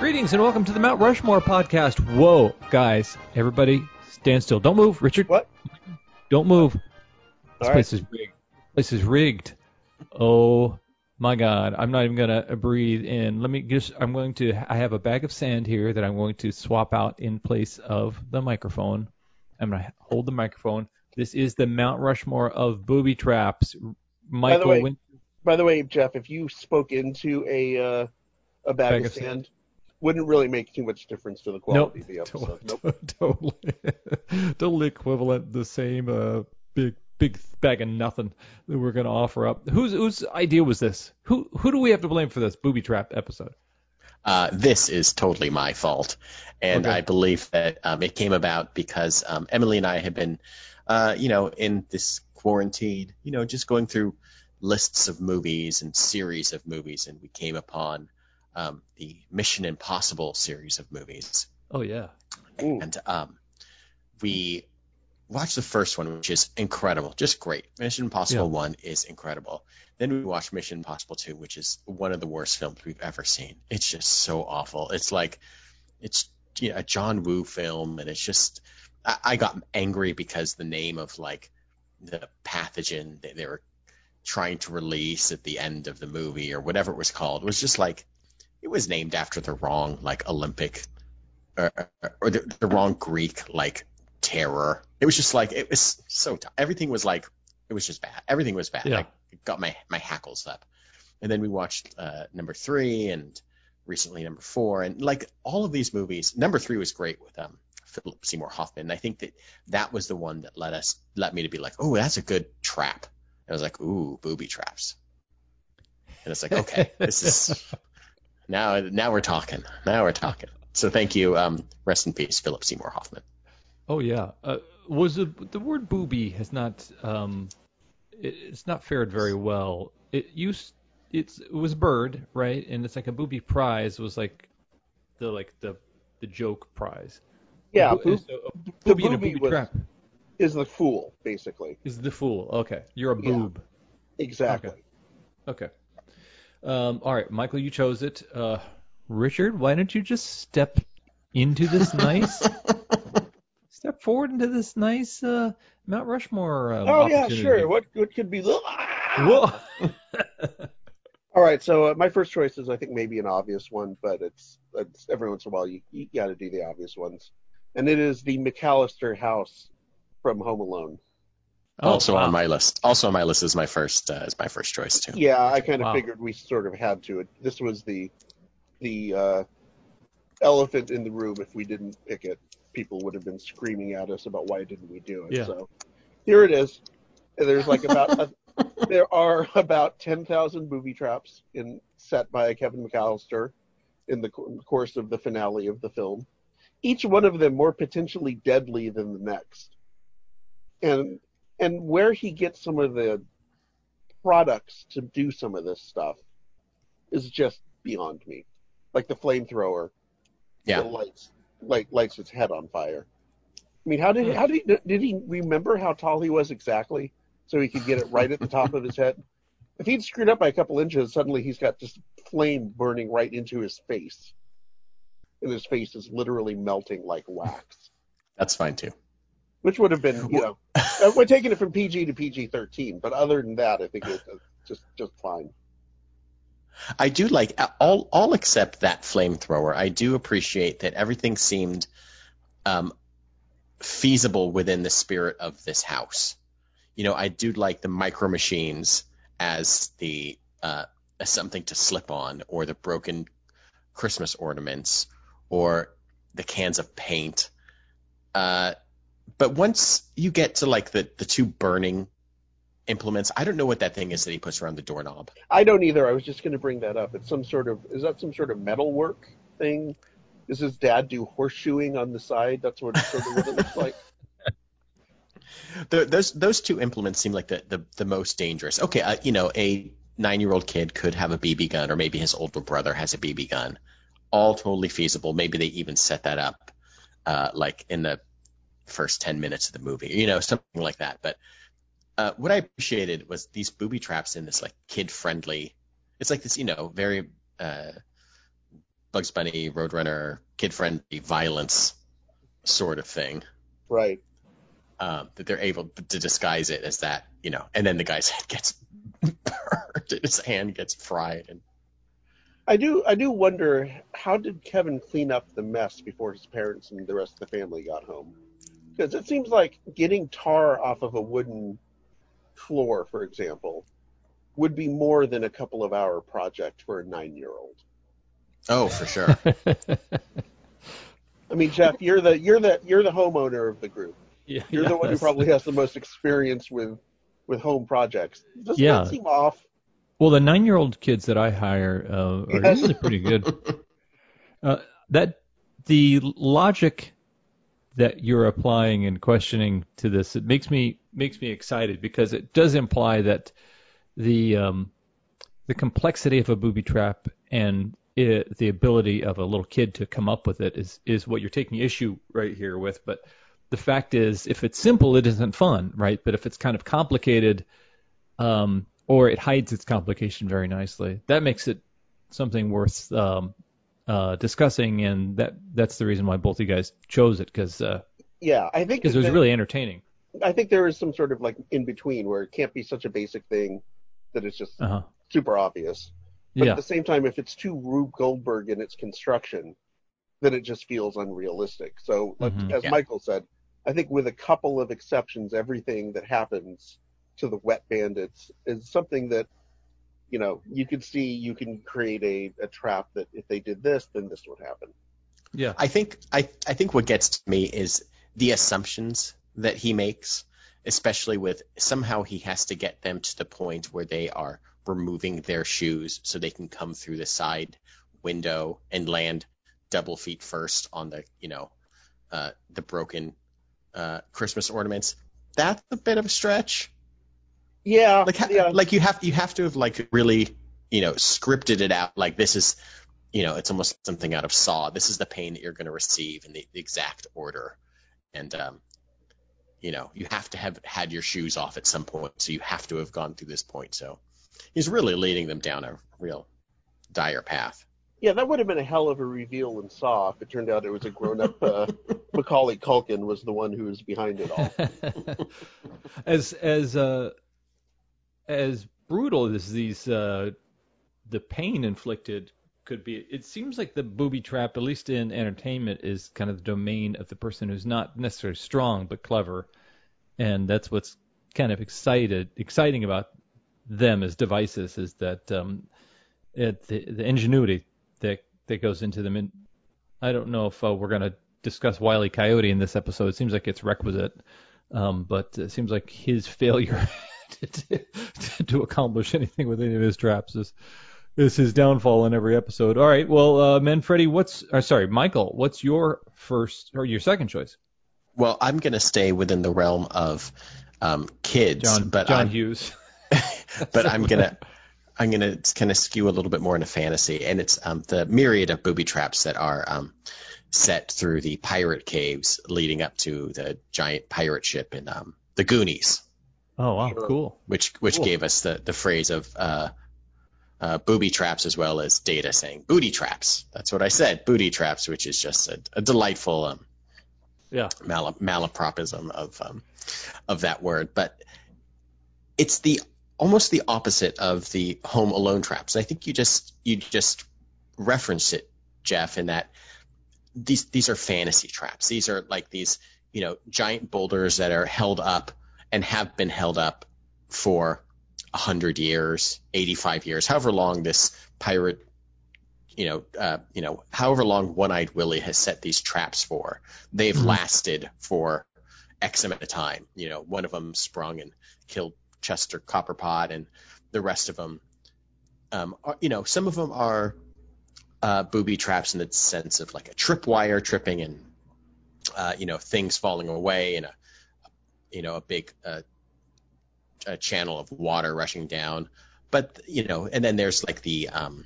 Greetings and welcome to the Mount Rushmore podcast. Whoa, guys, everybody, stand still. Don't move, Richard. What? Don't move. This All right. place is rigged. This is rigged. Oh my God, I'm not even gonna breathe in. Let me just. I'm going to. I have a bag of sand here that I'm going to swap out in place of the microphone. I'm gonna hold the microphone. This is the Mount Rushmore of booby traps. Michael, way, Win- By the way, Jeff, if you spoke into a uh, a bag, Bag of of sand, sand. Wouldn't really make too much difference to the Nope. quality of the episode. Nope. totally, totally equivalent. The same uh, big big bag of nothing that we're gonna offer up. Whose whose idea was this? Who who do we have to blame for this booby trap episode? Uh, this is totally my fault, and Okay. I believe that um, it came about because um, Emily and I had been, uh, you know, in this quarantine, you know, just going through lists of movies and series of movies, and we came upon um, the Mission Impossible series of movies, Oh yeah. Ooh. and um, we watched the first one, which is incredible, just great. Mission Impossible Yeah. one is incredible. Then we watched Mission Impossible two, which is one of the worst films we've ever seen. It's just so awful. It's like it's you know, a John Woo film, and it's just I, I got angry because the name of like the pathogen that they were trying to release at the end of the movie or whatever it was called was just like it was named after the wrong like Olympic or, or- or the, the wrong Greek like terror. It was just like it was so t- everything was like it was just bad. Everything was bad. Yeah. I got my my hackles up. And then we watched uh, number three and recently number four and like all of these movies. Number three was great with um Philip Seymour Hoffman. And I think that that was the one that let us let me to be like, oh, that's a good trap. And I was like, ooh, booby traps. And it's like, okay, this is now now we're talking. Now we're talking. So thank you. Um, rest in peace, Philip Seymour Hoffman. Oh yeah. Uh, was the the word booby has not um it, it's not fared very well. It used it's it was bird right, and it's like a booby prize was like the like the the joke prize. Yeah, A boob so a booby in a booby booby was- trap is the fool basically. is the fool. Okay, you're a Yeah. boob. Exactly. Okay. Um, all right, Michael, you chose it. Uh, Richard, why don't you just step into this nice, step forward into this nice uh, Mount Rushmore um, Oh yeah, sure. What what could be? Whoa. All right, so uh, my first choice is I think maybe an obvious one, but it's, it's every once in a while you, you got to do the obvious ones, and it is the McAllister house from Home Alone. Oh, also wow. on my list. Also on my list is my first uh, is my first choice too. Yeah, I kind of Wow. figured we sort of had to. This was the the uh, elephant in the room. If we didn't pick it, people would have been screaming at us about why didn't we do it. Yeah. So here it is. There's like about a, there are about ten thousand booby traps in set by Kevin McAllister in the course of the finale of the film. Each one of them more potentially deadly than the next. And and where he gets some of the products to do some of this stuff is just beyond me. Like the flamethrower Yeah. lights like lights its head on fire. I mean, how did Hmm. how did he, did he remember how tall he was exactly so he could get it right at the top of his head? If he'd screwed up by a couple inches, suddenly he's got just flame burning right into his face, and his face is literally melting like wax. That's fine too. Which would have been, you know, uh, we're taking it from PG to PG thirteen, but other than that, I think it's uh, just just fine. I do like all all except that flamethrower. I do appreciate that everything seemed um, feasible within the spirit of this house. You know, I do like the micro machines as the uh, as something to slip on, or the broken Christmas ornaments, or the cans of paint. Uh, but once you get to like the the two burning implements, I don't know what that thing is that he puts around the doorknob. I don't either. I was just going to bring that up. It's some sort of is that some sort of metal work thing? Does his dad do horseshoeing on the side? That's what sort of what it looks like. The, those those two implements seem like the, the, the most dangerous. Okay, uh, you know, a nine year old kid could have a BB gun, or maybe his older brother has a BB gun. All totally feasible. Maybe they even set that up, uh, like in the first ten minutes of the movie, you know, something like that. But uh, what I appreciated was these booby traps in this like kid friendly. It's like this, you know, very uh, Bugs Bunny, Roadrunner, kid friendly violence sort of thing. Right. Um, that they're able to disguise it as that, you know, and then the guy's head gets burned and his hand gets fried. And I do I do wonder how did Kevin clean up the mess before his parents and the rest of the family got home? Because it seems like getting tar off of a wooden floor, for example, would be more than a couple of hour project for a nine year old. oh, for sure. I mean, Jeff, you're the you're the you're the homeowner of the group. yeah, You're the one who yes. probably has the most experience with with home projects. Does Yeah. that seem off? Well, the nine-year-old kids that I hire uh, are Yes. usually pretty good. Uh, that the logic that you're applying and questioning to this it makes me makes me excited because it does imply that the um, the complexity of a booby trap and it, the ability of a little kid to come up with it is is what you're taking issue right here with. But the fact is, if it's simple, it isn't fun, right? But if it's kind of complicated, um, or it hides its complication very nicely, that makes it something worth um, uh, discussing, and that that's the reason why both you guys chose it because uh, Yeah, I think because it was that- really entertaining. I think there is some sort of like in between where it can't be such a basic thing that it's just Uh huh. super obvious. But Yeah. at the same time, if it's too Rube Goldberg in its construction, then it just feels unrealistic. So, like, Mhm. as Yeah. Michael said, I think with a couple of exceptions, everything that happens to the Wet Bandits is something that, you know, you could see you can create a, a trap that if they did this, then this would happen. Yeah. I think I I think what gets to me is the assumptions that he makes, especially with somehow he has to get them to the point where they are removing their shoes so they can come through the side window and land double feet first on the you know uh, the broken uh, Christmas ornaments. That's a bit of a stretch. Yeah, Like yeah, like you have you have to have like really you know scripted it out. Like this is you know it's almost something out of Saw. This is the pain that you're going to receive in the, the exact order, and um, you know you have to have had your shoes off at some point. So you have to have gone through this point. So he's really leading them down a real dire path. yeah. That would have been a hell of a reveal in Saw if it turned out it was a grown-up uh, Macaulay Culkin was the one who was behind it all. as as uh, as brutal as these uh, the pain inflicted could be, it seems like the booby trap, at least in entertainment, is kind of the domain of the person who's not necessarily strong but clever, and that's what's kind of excited exciting about them as devices is that um, it, the, the ingenuity that that goes into them. And I don't know if uh, we're going to discuss Wile E. Coyote in this episode. It seems like it's requisite. Um, but it seems like his failure to, to, to accomplish anything with any of his traps is is his downfall in every episode. All right, well, uh, Manfredi, what's or sorry, Michael, what's your first or your second choice? Well, I'm going to stay within the realm of um, kids, John but John I'm, Hughes. but I'm gonna I'm gonna kind of skew a little bit more into fantasy, and it's um, the myriad of booby traps that are um, set through the pirate caves leading up to the giant pirate ship in um, the Goonies, Oh wow, cool. which which Cool. gave us the the phrase of uh, uh, booby traps as well as Data saying booty traps. That's what I said, booty traps, which is just a, a delightful um, Yeah. mal- malapropism of um, of that word, but it's the almost the opposite of the home alone traps. I think you just you just referenced it, Jeff, in that these these are fantasy traps. These are like these you know giant boulders that are held up and have been held up for a hundred years, eighty five years, however long this pirate. You know, uh, you know, however long One-Eyed Willie has set these traps for, they've Mhm. lasted for X amount of time. You know, one of them sprung and killed Chester Copperpot, and the rest of them, um, are, you know, some of them are uh, booby traps in the sense of like a tripwire tripping and uh, you know things falling away and a you know a big uh, a channel of water rushing down. But you know, and then there's like the um,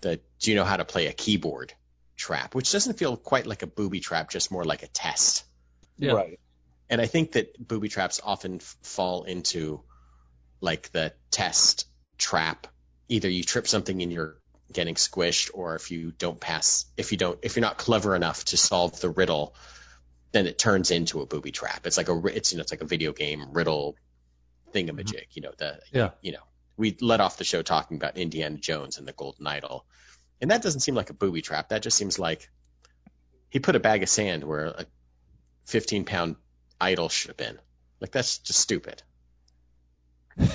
the do you know how to play a keyboard trap, which doesn't feel quite like a booby trap, just more like a test Yeah. Right. and I think that booby traps often f- fall into like the test trap. Either you trip something in your getting squished, or if you don't pass, if you don't, if you're not clever enough to solve the riddle, then it turns into a booby trap. It's like a, it's you know, it's like a video game riddle thingamajig. You know, the Yeah. you know, we let off the show talking about Indiana Jones and the Golden Idol, and that doesn't seem like a booby trap. That just seems like he put a bag of sand where a 15 pound idol should have been. Like that's just stupid. Your-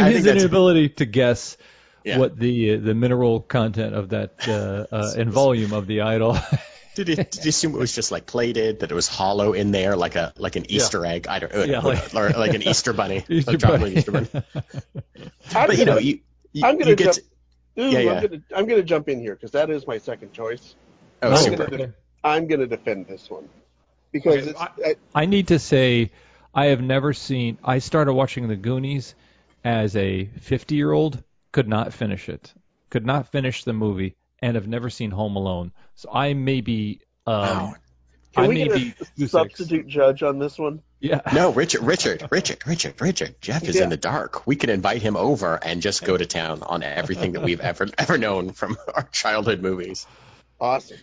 I his inability to guess Yeah. what the uh, the mineral content of that uh, uh, and volume of the idol. Did you, did you assume it was just like plated, that it was hollow in there, like a like an Easter egg? I don't, uh, Yeah, like- or like an Easter bunny, Easter a chocolate bunny. Easter bunny. I'm But you know, gonna- you, you, I'm gonna you get jump. to, Ooh, Yeah, yeah. I'm gonna I'm gonna jump in here because that is my second choice. oh, Oh, super. gonna def- I'm gonna defend this one because Okay, it's I- I, I need to say, I have never seen. I started watching The Goonies as a 50 year old, could not finish it, could not finish the movie, and have never seen Home Alone. So I may be. Um, Wow. can I we may get be a goose substitute judge on this one? Yeah. No, Richard, Richard, Richard, Richard, Richard. Jeff is Yeah. in the dark. We can invite him over and just go to town on everything that we've ever ever known from our childhood movies. Awesome.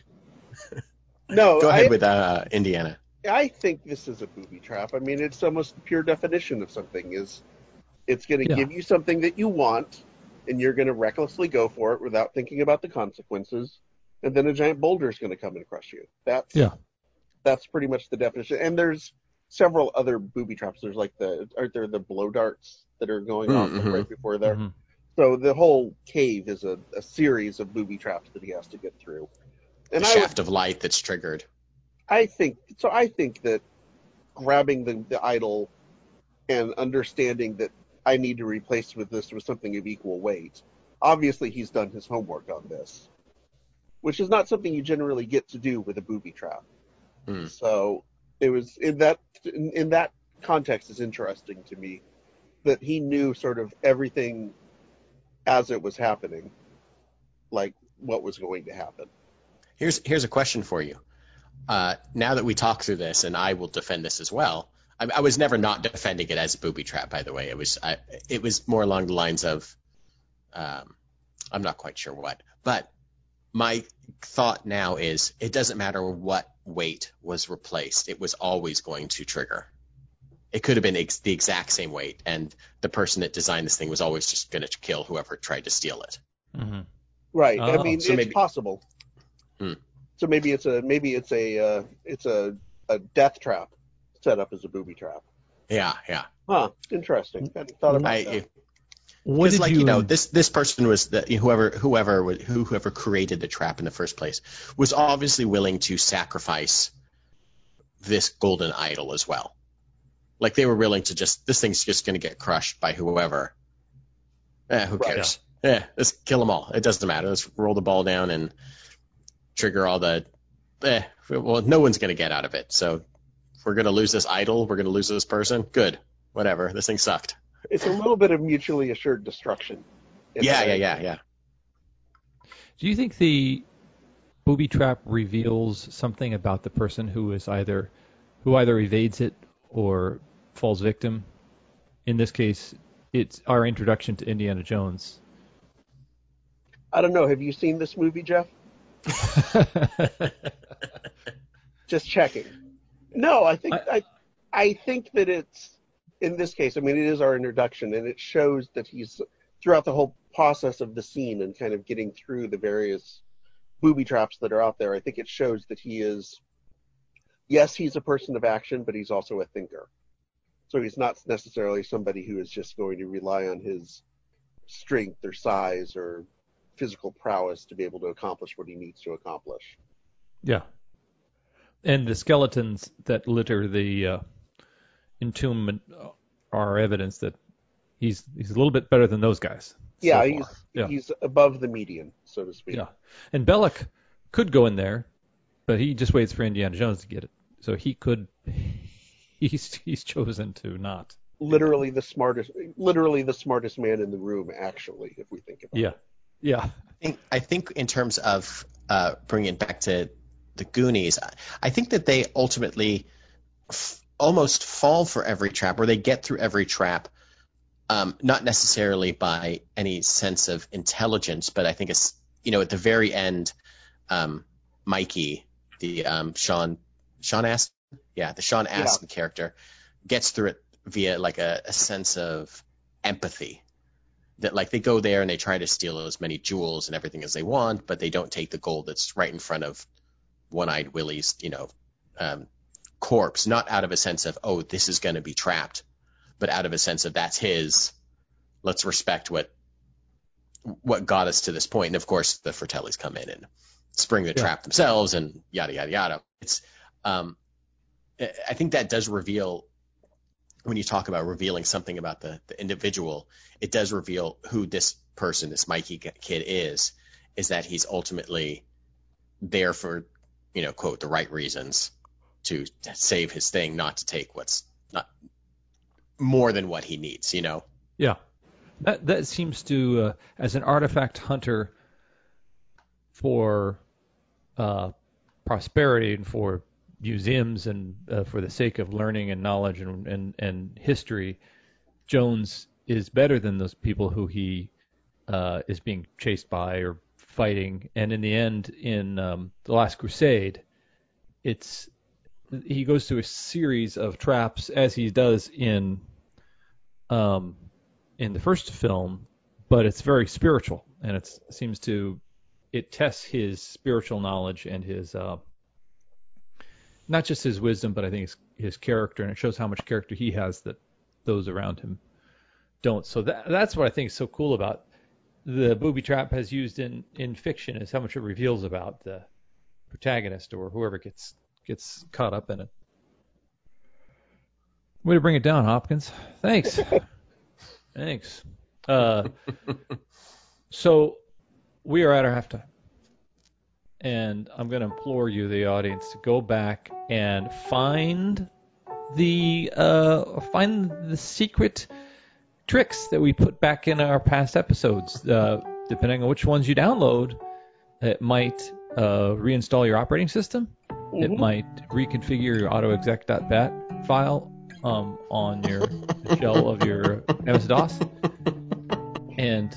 No, Go ahead I, with uh, Indiana. I think this is a booby trap. I mean, it's almost the pure definition of something is it's going to Yeah. give you something that you want, and you're going to recklessly go for it without thinking about the consequences, and then a giant boulder is going to come and crush you. That's Yeah. That's pretty much the definition. And there's several other booby traps. There's like the aren't there the blow darts that are going off like, Mhm. right before there. Mhm. So the whole cave is a, a series of booby traps that he has to get through. The And I would shaft of light that's triggered. I think so. I think that grabbing the, the idol and understanding that I need to replace with this with something of equal weight. Obviously, he's done his homework on this, which is not something you generally get to do with a booby trap. Hmm. So it was in that in, in that context is interesting to me that he knew sort of everything as it was happening, like what was going to happen. Here's here's a question for you. Uh, now that we talk through this, and I will defend this as well. I, I was never not defending it as a booby trap, by the way. It was I, it was more along the lines of, um, I'm not quite sure what, but my thought now is it doesn't matter what weight was replaced; it was always going to trigger. It could have been ex- the exact same weight, and the person that designed this thing was always just going to kill whoever tried to steal it. Mhm. Right. I Oh. mean, So it's maybe- possible. Hmm. So maybe it's a maybe it's a uh, it's a, a death trap set up as a booby trap. Yeah, yeah. Huh. Interesting. Hadn't thought about I, that. What Because, did like you, you know, this this person was the whoever whoever who whoever created the trap in the first place was obviously willing to sacrifice this golden idol as well. Like they were willing to just this thing's just going to get crushed by whoever. Eh, who Right. cares? Yeah, let's kill them all. It doesn't matter. Let's roll the ball down and trigger all the. Eh, well, no one's going to get out of it. So we're going to lose this idol, we're going to lose this person. Good, whatever. This thing sucked. It's a little bit of mutually assured destruction. Yeah, yeah, yeah, yeah. do you think the booby trap reveals something about the person who is either who either evades it or falls victim? In this case, it's our introduction to Indiana Jones. I don't know. Have you seen this movie, Jeff? Just checking. No, I think I, I think that it's in this case. I mean, it is our introduction, and it shows that he's throughout the whole process of the scene and kind of getting through the various booby traps that are out there. I think it shows that he is. Yes, he's a person of action, but he's also a thinker. So he's not necessarily somebody who is just going to rely on his strength or size or physical prowess to be able to accomplish what he needs to accomplish. Yeah. And the skeletons that litter the uh, entombment are evidence that he's he's a little bit better than those guys. Yeah, far. he's yeah. he's above the median, so to speak. Yeah. And Belloq could go in there, but he just waits for Indiana Jones to get it. So he could he's he's chosen to not. Literally the smartest, literally the smartest man in the room, actually, if we think about Yeah. it. Yeah. I think, I think in terms of uh, bringing it back to the Goonies, I- I think that they ultimately f- almost fall for every trap, or they get through every trap um, not necessarily by any sense of intelligence, but I think it's you know at the very end, um, Mikey, the um, Sean Sean Astin, yeah, the Sean Astin yeah. character gets through it via like a, a sense of empathy that like they go there and they try to steal as many jewels and everything as they want, but they don't take the gold that's right in front of One-Eyed Willie's, you know, um, corpse, not out of a sense of oh this is going to be trapped, but out of a sense of that's his. Let's respect what what got us to this point. And of course, the Fratellis come in and spring the yeah. trap themselves, and yada yada yada. It's um, I think that does reveal when you talk about revealing something about the, the individual, it does reveal who this person, this Mikey kid is, is that he's ultimately there for, you know, quote, the right reasons to save his thing, not to take what's not more than what he needs, you know? Yeah. That, that seems to, uh, as an artifact hunter for uh, prosperity and for museums and uh, for the sake of learning and knowledge and, and, and history, Jones is better than those people who he uh, is being chased by or fighting. And in the end, in um, the Last Crusade, it's he goes through a series of traps as he does in um, in the first film, but it's very spiritual and it seems to it tests his spiritual knowledge and his uh, not just his wisdom, but I think his, his character, and it shows how much character he has that those around him don't. So that that's what I think is so cool about the booby trap has used in in fiction is how much it reveals about the protagonist or whoever gets gets caught up in it. Way to bring it down, Hopkins. Thanks. Thanks. Uh, so we are at our halftime and I'm going to implore you, the audience, to go back and find the uh, find the secret tricks that we put back in our past episodes. Uh, depending on which ones you download, it might uh, reinstall your operating system. Mm-hmm. It might reconfigure your autoexec.bat file um, on your shell of your MS DOS, and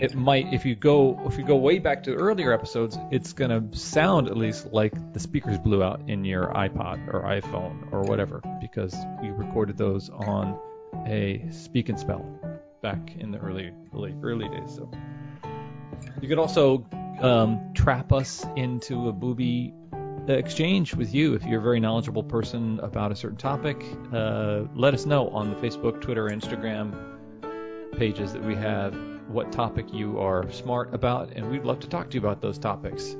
it might if you go if you go way back to earlier episodes, it's gonna sound at least like the speakers blew out in your iPod or iPhone or whatever because we recorded those on a speak and spell back in the early early early days. So you could also um, trap us into a booby exchange with you if you're a very knowledgeable person about a certain topic. Uh, let us know on the Facebook, Twitter, Instagram pages that we have what topic you are smart about, and we'd love to talk to you about those topics.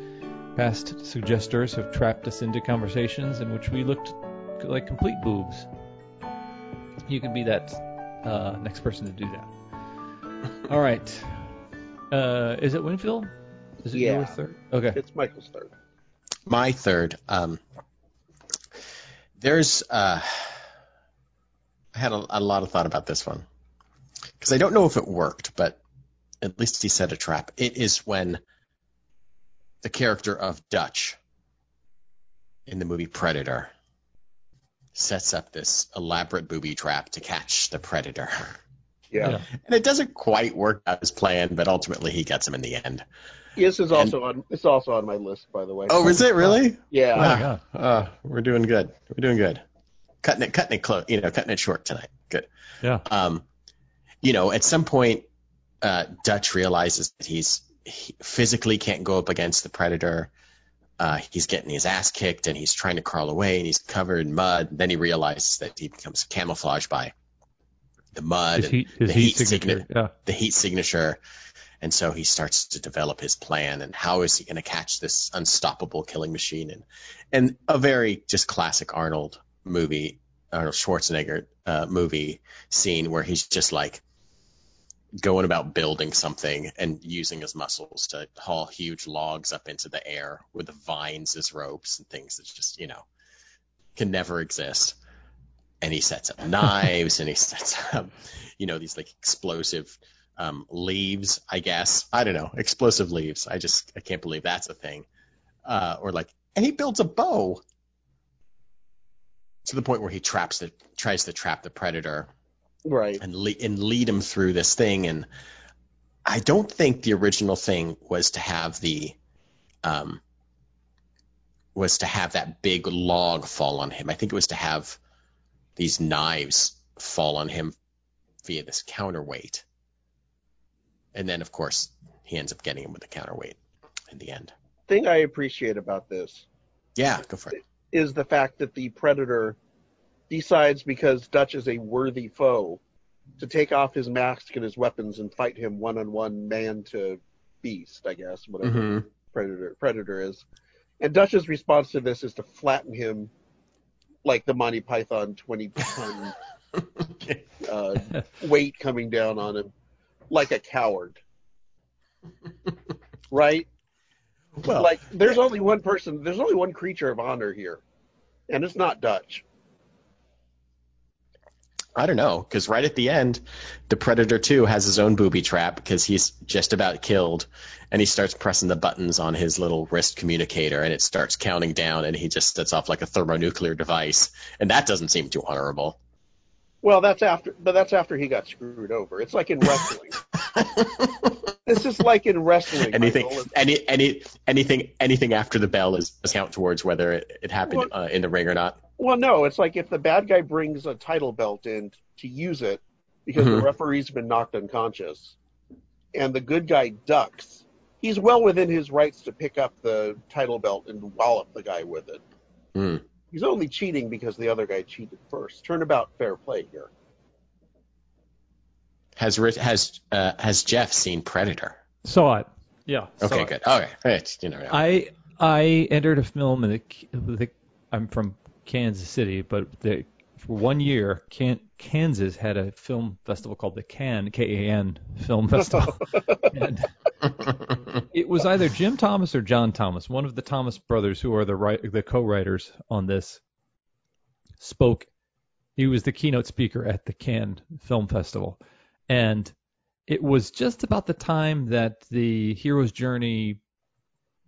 Past suggesters have trapped us into conversations in which we looked like complete boobs. You can be that uh, next person to do that. All right. Uh, is it Winfield? Is it yeah. your third? Okay. It's Michael's third. My third. Um, there's. Uh, I had a, a lot of thought about this one because I don't know if it worked, but at least he set a trap. It is when the character of Dutch in the movie Predator sets up this elaborate booby trap to catch the predator. Yeah. And it doesn't quite work out as planned, but ultimately he gets him in the end. This is also and, on. It's also on my list, by the way. Oh, is it really? Yeah. Oh, uh, we're doing good. We're doing good. Cutting it, cutting it close. You know, cutting it short tonight. Good. Yeah. Um, you know, at some point uh, Dutch realizes that he's he physically can't go up against the predator. Uh, he's getting his ass kicked and he's trying to crawl away and he's covered in mud. Then he realizes that he becomes camouflaged by the mud, his heat, his the heat, heat signature, signature, yeah. the heat signature. And so he starts to develop his plan and how is he going to catch this unstoppable killing machine and and a very just classic Arnold movie, Arnold Schwarzenegger uh, movie scene where he's just like going about building something and using his muscles to haul huge logs up into the air with the vines as ropes and things that just, you know, can never exist. And he sets up knives and he sets up, you know, these like explosive um, leaves, I guess. I don't know, explosive leaves. I just, I can't believe that's a thing. Uh, or like, and he builds a bow to the point where he traps the, tries to trap the predator Right. and le- and lead him through this thing. And I don't think the original thing was to have the um was to have that big log fall on him. I think it was to have these knives fall on him via this counterweight. And then of course he ends up getting him with the counterweight in the end. Thing I appreciate about this Yeah, go for it. is the fact that the predator decides because Dutch is a worthy foe to take off his mask and his weapons and fight him one on one, man to beast, I guess, whatever Mhm. predator predator is. And Dutch's response to this is to flatten him like the Monty Python twenty ton uh, weight coming down on him, like a coward. Right? Well, like there's only one person, there's only one creature of honor here, and it's not Dutch. I don't know, because right at the end, the Predator 2 has his own booby trap because he's just about killed, and he starts pressing the buttons on his little wrist communicator, and it starts counting down, and he just sets off like a thermonuclear device, and that doesn't seem too honorable. Well, that's after, but that's after he got screwed over. It's like in wrestling. this is like in wrestling. anything, Michael. Any, any, anything, anything after the bell is does count towards whether it, it happened Well- uh, in the ring or not. Well, no, it's like if the bad guy brings a title belt in to use it because the Mhm. referee's been knocked unconscious, and the good guy ducks, he's well within his rights to pick up the title belt and wallop the guy with it. Hmm. He's only cheating because the other guy cheated first. Turnabout fair play here. Has has uh, has Jeff seen Predator? Saw it. Yeah. saw Okay, it. good. Okay, it's, you know, I I entered a film in the, the I'm from Kansas City, but the, for one year, Can, Kansas had a film festival called the Can K A N Film Festival, and it was either Jim Thomas or John Thomas, one of the Thomas brothers who are the write, the co-writers on this, spoke. He was the keynote speaker at the Cannes Film Festival, and it was just about the time that the hero's journey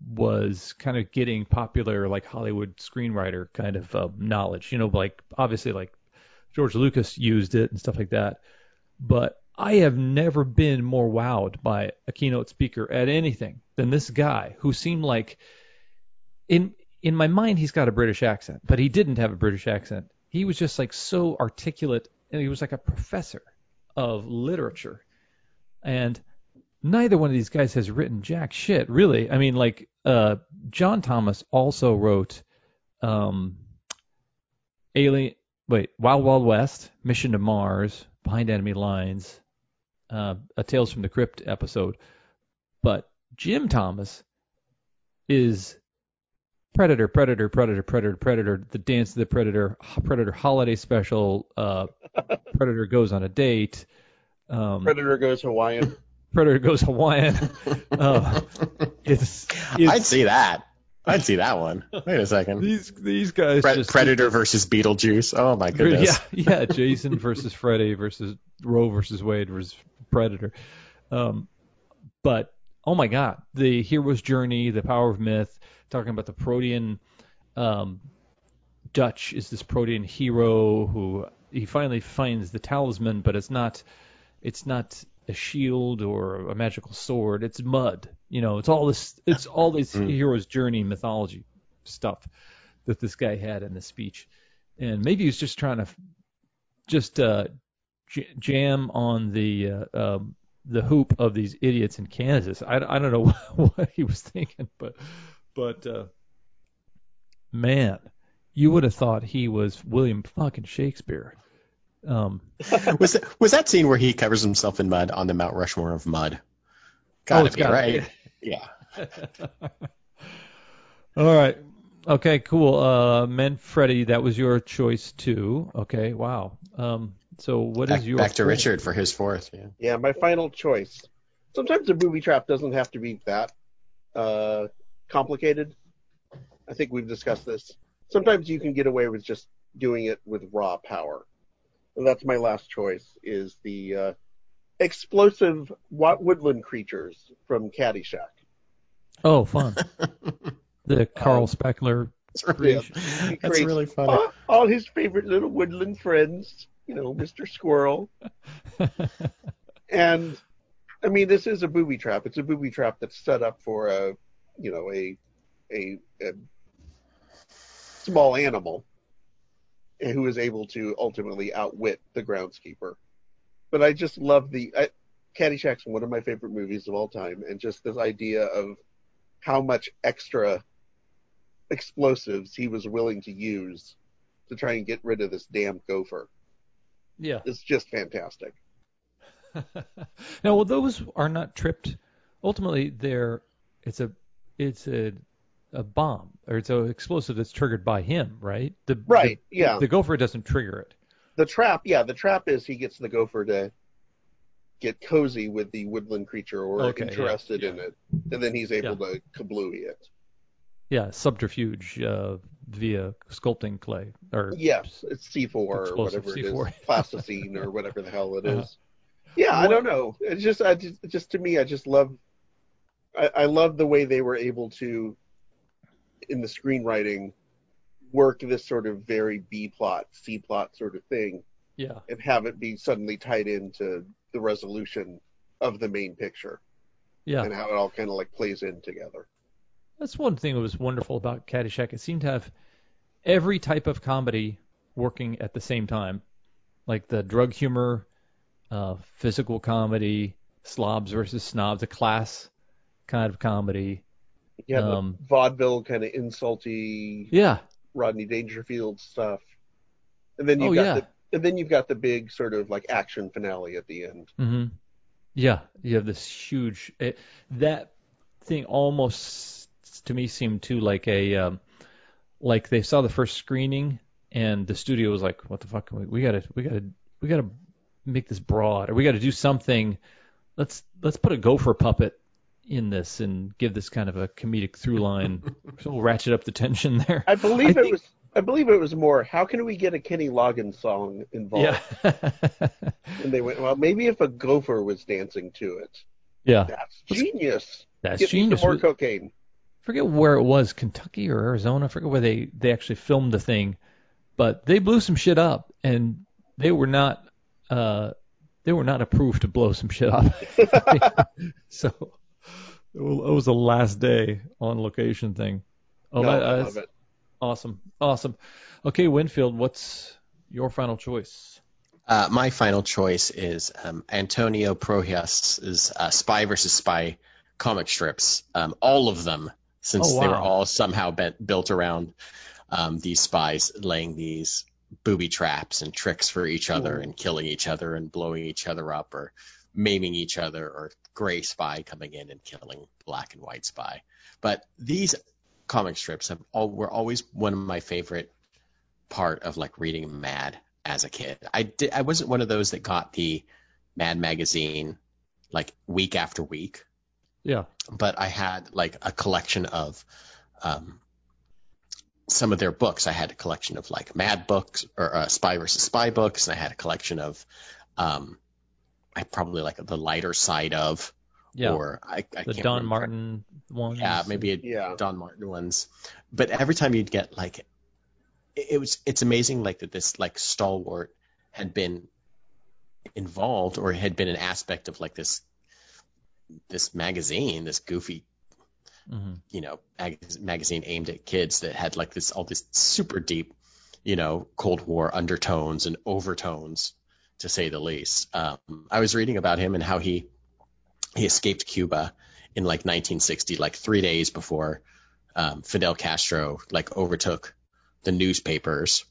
was kind of getting popular, like Hollywood screenwriter kind of uh, knowledge. You know, like obviously like George Lucas used it and stuff like that. But I have never been more wowed by a keynote speaker at anything than this guy who seemed like in in my mind he's got a British accent, but he didn't have a British accent. He was just like so articulate and he was like a professor of literature. And neither one of these guys has written jack shit, really. I mean, like uh, John Thomas also wrote um, Alien. Wait, Wild Wild West, Mission to Mars, Behind Enemy Lines, uh, a Tales from the Crypt episode. But Jim Thomas is Predator, Predator, Predator, Predator, Predator, The Dance of the Predator, Predator Holiday Special, uh, Predator Goes on a Date. Um, Predator goes Hawaiian. Predator goes Hawaiian. uh, it's, it's I'd see that. I'd see that one. Wait a second. these these guys Pre- just Predator versus Beetlejuice. Oh my goodness. yeah yeah Jason versus Freddy versus Roe versus Wade versus Predator. Um, but oh my God, the hero's journey, the power of myth, talking about the Protean. Um, Dutch is this Protean hero who he finally finds the talisman, but it's not it's not a shield or a magical sword. It's mud. You know, it's all this. It's all this Mm. hero's journey mythology stuff that this guy had in the speech, and maybe he was just trying to just uh, j- jam on the uh, um, the hoop of these idiots in Kansas. I, I don't know what he was thinking, but but uh, man, you would have thought he was William fucking Shakespeare. Um, was that, was that scene where he covers himself in mud on the Mount Rushmore of mud? Gotta Oh, be gotta right. be. Yeah. All right. Okay, cool. Uh, Manfredi, that was your choice too. Okay, wow. Um, so what is Back, your back to fourth? Richard for his fourth. Yeah. Yeah, my final choice. Sometimes a booby trap doesn't have to be that uh, complicated. I think we've discussed this. Sometimes you can get away with just doing it with raw power. And that's my last choice is the uh, explosive wa- woodland creatures from Caddyshack. Oh, fun. the Carl Um, Spackler. That's really, He that's really funny. all, all his favorite little woodland friends. You know, Mr. Squirrel. And I mean, this is a booby trap. It's a booby trap that's set up for a, you know, a a, a small animal who is able to ultimately outwit the groundskeeper. But I just love the I, Caddyshack's one of my favorite movies of all time, and just this idea of how much extra explosives he was willing to use to try and get rid of this damn gopher. Yeah. It's just fantastic. now, well, those are not tripped. Ultimately, they're it's a it's a a bomb or it's an explosive that's triggered by him, right? The, Right, the- yeah. The gopher doesn't trigger it. The trap, yeah, the trap is he gets the gopher to get cozy with the woodland creature or Okay, interested yeah. in it, and then he's able to kablooey it. Yeah, subterfuge uh, via sculpting clay or Yes, it's C4 or whatever C4. it is, plasticine or whatever the hell it is. Uh-huh. Yeah, I don't know. It's just, I just, just to me, I just love, I, I love the way they were able to, in the screenwriting, work this sort of very B plot, C plot sort of thing, yeah. and have it be suddenly tied into the resolution of the main picture Yeah. and how it all kind of like plays in together. That's one thing that was wonderful about Caddyshack. It seemed to have every type of comedy working at the same time, like the drug humor, uh, physical comedy, slobs versus snobs, a class kind of comedy. You have Um, the vaudeville kind of insulty Yeah, Rodney Dangerfield stuff, and then you've Oh, got yeah. the and then you've got the big sort of like action finale at the end. Mm-hmm. Yeah, you have this huge. It, that thing almost to me seemed too like a um, like they saw the first screening and the studio was like, "What the fuck? We, we gotta, we gotta, we gotta make this broad, or we gotta do something. Let's let's put a gopher puppet in this and give this kind of a comedic through line. so we'll ratchet up the tension there. I believe I it think- was I believe it was more how can we get a Kenny Loggins song involved? Yeah, And they went, well, maybe if a gopher was dancing to it. yeah, That's genius. that's Get me genius. some more cocaine. Forget where it was, Kentucky or Arizona. I forget where they they actually filmed the thing, but they blew some shit up, and they were not uh they were not approved to blow some shit up. so it was the last day on location thing. Oh, no, that- I love it. awesome, awesome. Okay, Winfield, what's your final choice? Uh, my final choice is um, Antonio Prohias' uh, Spy versus Spy comic strips. Um, all of them, since Oh, they were all somehow bent, built around um, these spies laying these booby traps and tricks for each other Ooh. and killing each other and blowing each other up or maiming each other or gray spy coming in and killing black and white spy. But these comic strips have all, were always one of my favorite part of like reading Mad as a kid. I did I wasn't one of those that got the Mad magazine like week after week, Yeah, but I had like a collection of um, some of their books. I had a collection of like Mad books or uh, Spy versus Spy books, and I had a collection of um, I probably like the lighter side of yeah. or I, I the can't Don remember. Martin ones. Yeah, maybe a Yeah. Don Martin ones. But every time you'd get like, it, it was it's amazing like that this like stalwart had been involved or had been an aspect of like this this magazine, this goofy hmm you know mag- magazine aimed at kids that had like this all this super deep you know Cold War undertones and overtones to say the least. Um, I was reading about him and how he he escaped Cuba in like 1960, like three days before um, Fidel Castro like overtook the newspapers,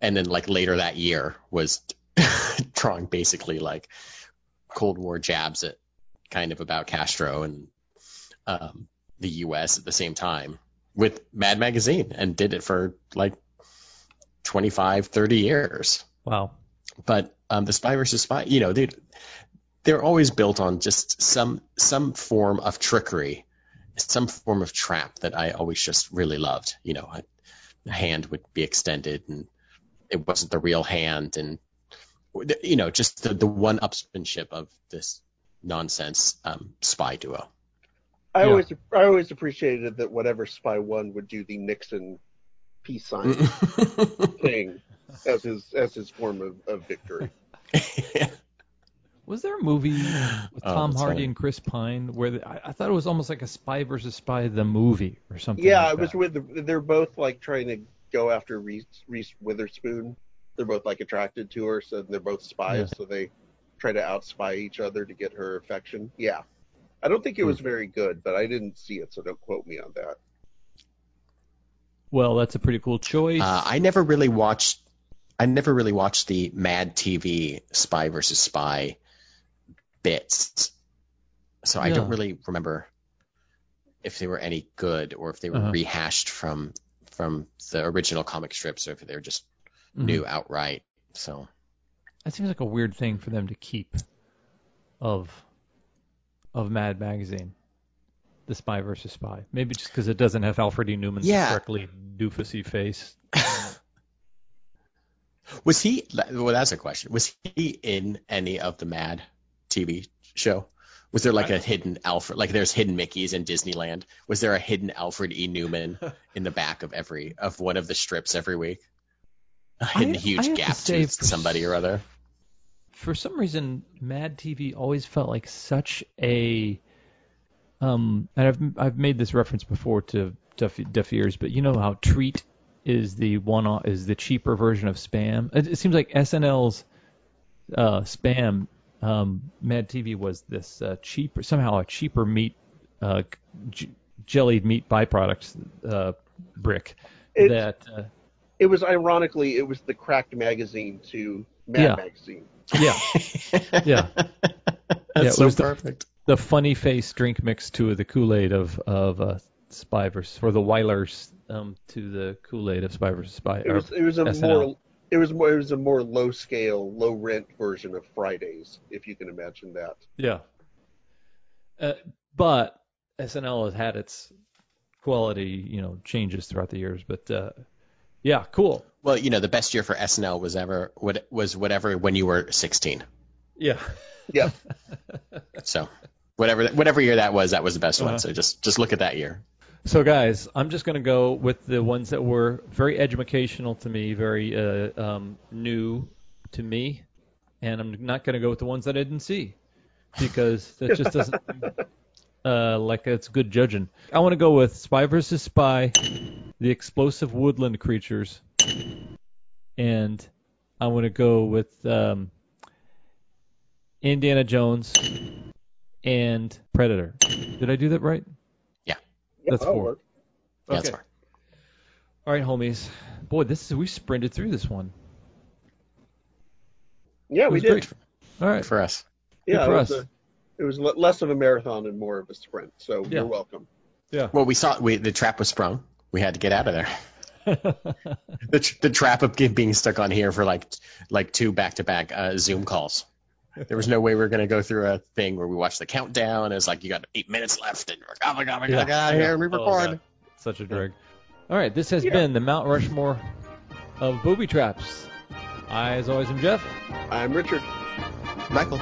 and then like later that year was drawing basically like Cold War jabs at kind of about Castro and um, the U.S. at the same time with Mad Magazine, and did it for like 25, 30 years Wow. but um, the spy versus spy, you know, they they're always built on just some some form of trickery, some form of trap that I always just really loved. You know, a, a hand would be extended and it wasn't the real hand, and you know, just the the one upsmanship of this nonsense um, spy duo. I Yeah. always I always appreciated that whatever Spy One would do the Nixon peace sign thing. as his as his form of, of victory. Was there a movie with Oh, Tom Hardy funny. and Chris Pine where the, I, I thought it was almost like a Spy versus Spy the movie or something? Yeah, like it was that. with the, they're both like trying to go after Reese, Reese Witherspoon. They're both like attracted to her, so they're both spies. So they try to outspy each other to get her affection. Yeah, I don't think it was very good, but I didn't see it, so don't quote me on that. Well, that's a pretty cool choice. Uh, I never really watched. I never really watched the Mad TV Spy versus Spy bits, so I don't really remember if they were any good or if they were Uh-huh. rehashed from from the original comic strips or if they were just Mhm. new outright. So That seems like a weird thing for them to keep of of Mad Magazine, the Spy versus Spy. Maybe just because it doesn't have Alfred E. Neuman's Yeah. correctly doofusy face. was he? Well, that's a question. Was he in any of the Mad TV show? Was there like a hidden Alfred? Like there's hidden Mickey's in Disneyland. Was there a hidden Alfred E. Neuman in the back of every of one of the strips every week? A hidden I huge have to gap say tooth for somebody or other. For some reason, Mad TV always felt like such a um, and I've I've made this reference before to Duff, Duff Ears, but you know how Treet is the one is the cheaper version of Spam. It, it seems like SNL's uh, Spam um, Mad TV was this uh, cheaper somehow a cheaper meat uh, j- jellied meat byproduct uh, brick It's- that uh, It was ironically, it was the cracked magazine to Mad Yeah. Magazine. yeah Yeah. That's Yeah, it so was the- perfect. the funny face drink mix to the Kool Aid of of uh, Spy versus or the Weilers um, to the Kool Aid of Spy versus Spy. It was it was a SNL. more it was more it was a more low scale, low rent version of Fridays, if you can imagine that. Yeah. Uh, but SNL has had its quality, you know, changes throughout the years. But uh, yeah, cool. Well, you know, the best year for SNL was ever what was whatever when you were 16. Yeah. Yeah. So whatever whatever year that was, that was the best Uh-huh. one. So just just look at that year. So guys, I'm just gonna go with the ones that were very educational to me, very uh, um, new to me, and I'm not gonna go with the ones that I didn't see because that just doesn't uh, like it's good judging. I want to go with Spy versus Spy, the explosive woodland creatures, and I want to go with um, Indiana Jones and Predator. Did I do that right? Yeah. That's that'll four. work. Yeah, that's Okay. fine. All right, homies. Boy, this is we sprinted through this one. Yeah, we did. great. All right. for us. Yeah, for it was, us. a, it was less of a marathon and more of a sprint. So Yeah. you're welcome. Yeah. Well, we saw we the trap was sprung. We had to get out of there. The tr- the trap of being stuck on here for like like two back to back Zoom calls. There was no way we were going to go through a thing where we watched the countdown. It was like you got eight minutes left, and we're oh my god, oh oh we gotta get out of here and Oh, re-record. God. Such a drag. All right, this has Yeah. been the Mount Rushmore of booby traps. I, as always, am Jeff. I'm Richard. Michael.